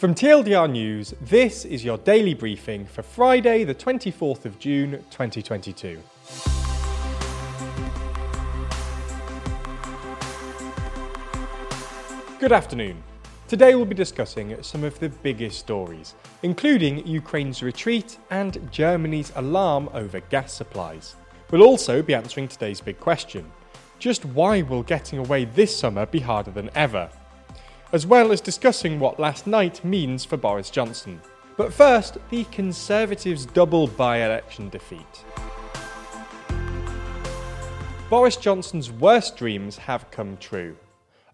From TLDR News, this is your daily briefing for Friday, the 24th of June 2022. Good afternoon. Today we'll be discussing some of the biggest stories, including Ukraine's retreat and Germany's alarm over gas supplies. We'll also be answering today's big question just why will getting away this summer be harder than ever? As well as discussing what last night means for Boris Johnson. But first, the Conservatives' double by election defeat. Boris Johnson's worst dreams have come true.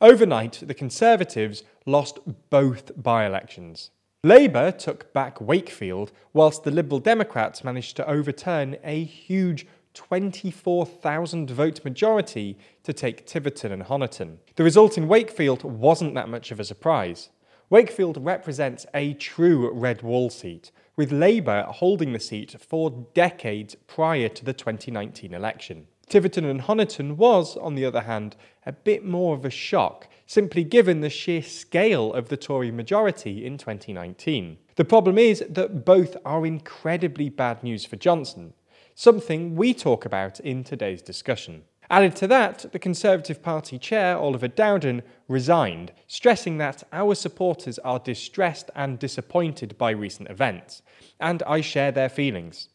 Overnight, the Conservatives lost both by elections. Labour took back Wakefield, whilst the Liberal Democrats managed to overturn a huge 24,000 vote majority to take Tiverton and Honiton. The result in Wakefield wasn't that much of a surprise. Wakefield represents a true red wall seat, with Labour holding the seat for decades prior to the 2019 election. Tiverton and Honiton was, on the other hand, a bit more of a shock, simply given the sheer scale of the Tory majority in 2019. The problem is that both are incredibly bad news for Johnson something we talk about in today's discussion. Added to that, the Conservative Party chair, Oliver Dowden, resigned, stressing that our supporters are distressed and disappointed by recent events, and I share their feelings.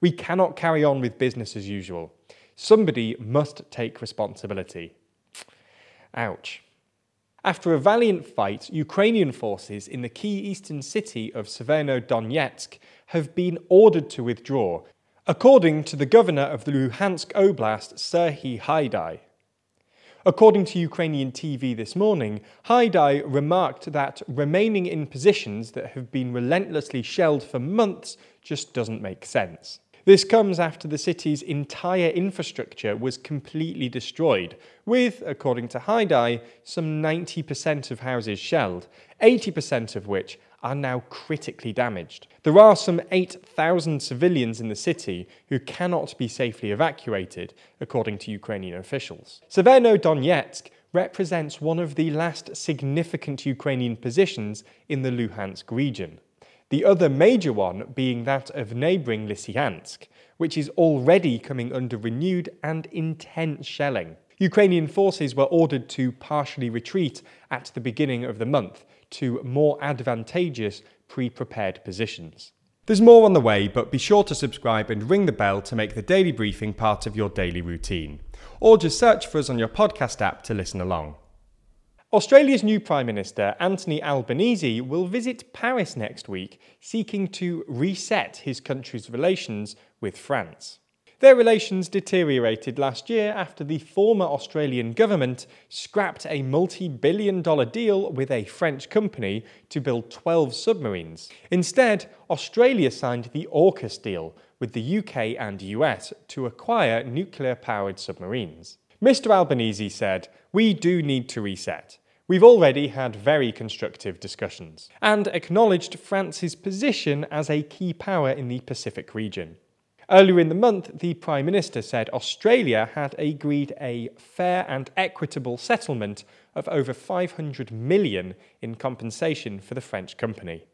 We cannot carry on with business as usual. Somebody must take responsibility. Ouch. After a valiant fight, Ukrainian forces in the key eastern city of Severodonetsk have been ordered to withdraw according to the governor of the Luhansk Oblast, Serhiy Haidai. According to Ukrainian TV this morning, Haidai remarked that remaining in positions that have been relentlessly shelled for months just doesn't make sense. This comes after the city's entire infrastructure was completely destroyed, with, according to Haidai, some 90% of houses shelled, 80% of which are now critically damaged. There are some 8,000 civilians in the city who cannot be safely evacuated, according to Ukrainian officials. Severodonetsk represents one of the last significant Ukrainian positions in the Luhansk region. The other major one being that of neighbouring Lysychansk, which is already coming under renewed and intense shelling. Ukrainian forces were ordered to partially retreat at the beginning of the month to more advantageous pre prepared positions. There's more on the way, but be sure to subscribe and ring the bell to make the daily briefing part of your daily routine. Or just search for us on your podcast app to listen along. Australia's new Prime Minister, Anthony Albanese, will visit Paris next week, seeking to reset his country's relations with France. Their relations deteriorated last year after the former Australian government scrapped a multi billion dollar deal with a French company to build 12 submarines. Instead, Australia signed the AUKUS deal with the UK and US to acquire nuclear powered submarines. Mr. Albanese said, We do need to reset. We've already had very constructive discussions, and acknowledged France's position as a key power in the Pacific region. Earlier in the month, the Prime Minister said Australia had agreed a fair and equitable settlement of over 500 million in compensation for the French company.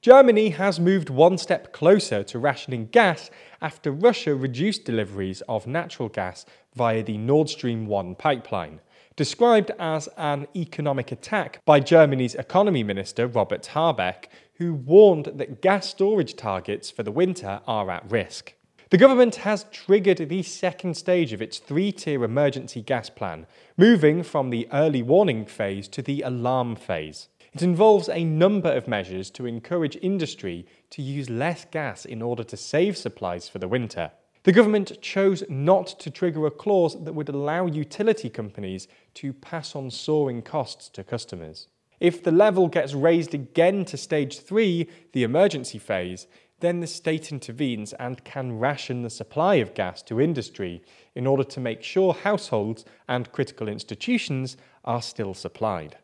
Germany has moved one step closer to rationing gas after Russia reduced deliveries of natural gas via the Nord Stream 1 pipeline, described as an economic attack by Germany's economy minister Robert Habeck, who warned that gas storage targets for the winter are at risk. The government has triggered the second stage of its three tier emergency gas plan, moving from the early warning phase to the alarm phase. It involves a number of measures to encourage industry to use less gas in order to save supplies for the winter. The government chose not to trigger a clause that would allow utility companies to pass on soaring costs to customers. If the level gets raised again to stage three, the emergency phase, then the state intervenes and can ration the supply of gas to industry in order to make sure households and critical institutions are still supplied.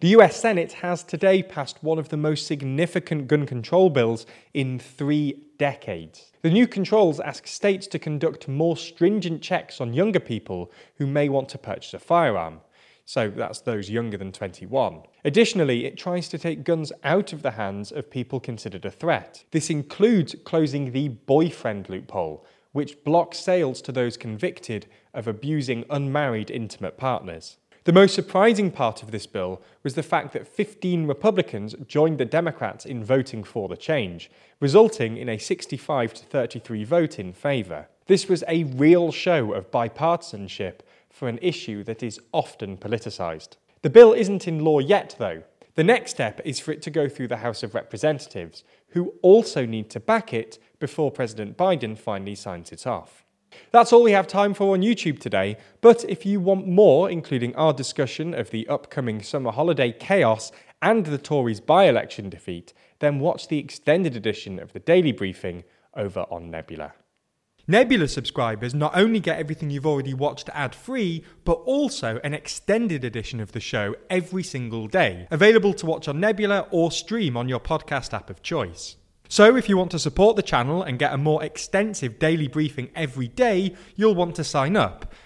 The US Senate has today passed one of the most significant gun control bills in three decades. The new controls ask states to conduct more stringent checks on younger people who may want to purchase a firearm. so that's those younger than 21. Additionally, it tries to take guns out of the hands of people considered a threat. This includes closing the boyfriend loophole, which blocks sales to those convicted of abusing unmarried intimate partners. The most surprising part of this bill was the fact that 15 Republicans joined the Democrats in voting for the change, resulting in a 65 to 33 vote in favour. This was a real show of bipartisanship for an issue that is often politicised. The bill isn't in law yet, though. The next step is for it to go through the House of Representatives, who also need to back it before President Biden finally signs it off. That's all we have time for on YouTube today, but if you want more, including our discussion of the upcoming summer holiday chaos and the Tories' by election defeat, then watch the extended edition of the Daily Briefing over on Nebula. Nebula subscribers not only get everything you've already watched ad free, but also an extended edition of the show every single day, available to watch on Nebula or stream on your podcast app of choice. So, if you want to support the channel and get a more extensive daily briefing every day, you'll want to sign up.